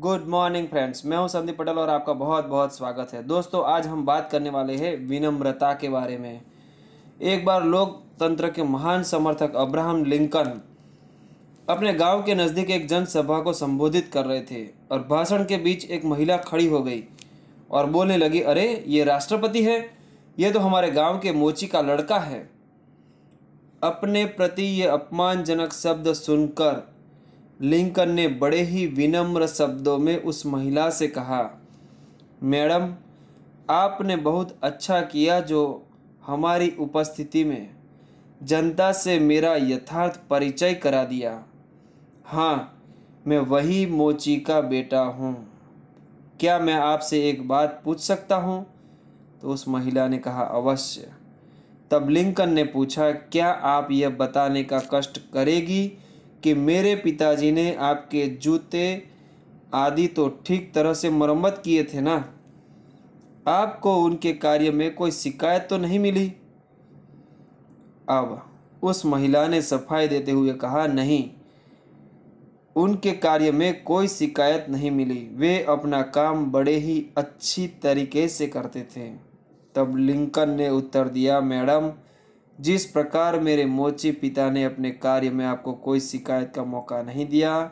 Good morning friends मैं हूँ संदीप पटेल और आपका बहुत बहुत स्वागत है। दोस्तों, आज हम बात करने वाले हैं विनम्रता के बारे में। एक बार लोकतंत्र के महान समर्थक अब्राहम लिंकन अपने गाँव के नज़दीक एक जनसभा को संबोधित कर रहे थे और भाषण के बीच एक महिला खड़ी हो गई और बोलने लगी, अरे, ये राष्ट्रपति है? ये तो हमारे गाँव के मोची का लड़का है। अपने प्रति ये अपमानजनक शब्द सुनकर लिंकन ने बड़े ही विनम्र शब्दों में उस महिला से कहा, मैडम, आपने बहुत अच्छा किया जो हमारी उपस्थिति में जनता से मेरा यथार्थ परिचय करा दिया। हाँ मैं वही मोची का बेटा हूँ। क्या मैं आपसे एक बात पूछ सकता हूँ? तो उस महिला ने कहा, अवश्य। तब लिंकन ने पूछा, क्या आप यह बताने का कष्ट करेगी कि मेरे पिताजी ने आपके जूते आदि तो ठीक तरह से मरम्मत किए थे ना? आपको उनके कार्य में कोई शिकायत तो नहीं मिली? अब उस महिला ने सफ़ाई देते हुए कहा, नहीं, उनके कार्य में कोई शिकायत नहीं मिली। वे अपना काम बड़े ही अच्छी तरीके से करते थे। तब लिंकन ने उत्तर दिया, मैडम जिस प्रकार मेरे मोची पिता ने अपने कार्य में आपको कोई शिकायत का मौका नहीं दिया,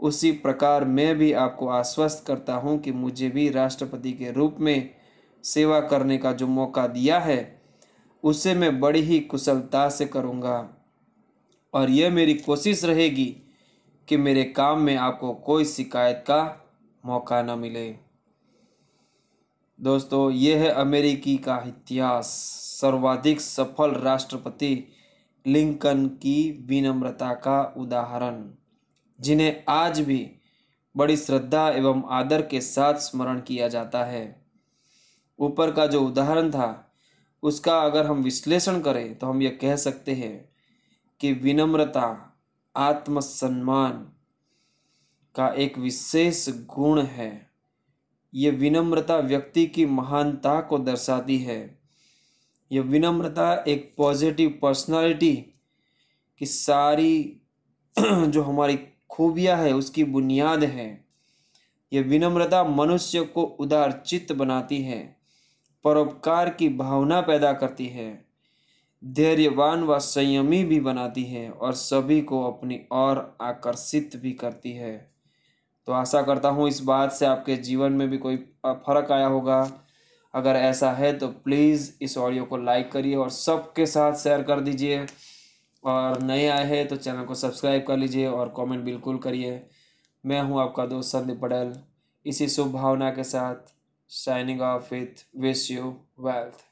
उसी प्रकार मैं भी आपको आश्वस्त करता हूँ कि मुझे भी राष्ट्रपति के रूप में सेवा करने का जो मौका दिया है, उसे मैं बड़ी ही कुशलता से करूँगा। और यह मेरी कोशिश रहेगी कि मेरे काम में आपको कोई शिकायत का मौका न मिले। दोस्तों ये है अमेरिकी का इतिहास। सर्वाधिक सफल राष्ट्रपति लिंकन की विनम्रता का उदाहरण, जिन्हें आज भी बड़ी श्रद्धा एवं आदर के साथ स्मरण किया जाता है। ऊपर का जो उदाहरण था, उसका अगर हम विश्लेषण करें तो हम ये कह सकते हैं कि विनम्रता, आत्मसम्मान का एक विशेष गुण है। ये विनम्रता व्यक्ति की महानता को दर्शाती है। ये विनम्रता एक पॉजिटिव पर्सनालिटी की सारी जो हमारी खूबियाँ है, उसकी बुनियाद है। ये विनम्रता मनुष्य को उदार चित्त बनाती है, परोपकार की भावना पैदा करती है, धैर्यवान व संयमी भी बनाती है और सभी को अपनी ओर आकर्षित भी करती है। तो आशा करता हूँ इस बात से आपके जीवन में भी कोई फ़र्क आया होगा। अगर ऐसा है तो प्लीज़ इस ऑडियो को लाइक करिए और सबके साथ शेयर कर दीजिए। और नए आए हैं तो चैनल को सब्सक्राइब कर लीजिए और कमेंट बिल्कुल करिए। मैं हूँ आपका दोस्त संदीप पटेल। इसी शुभ भावना के साथ shining off with wish you wealth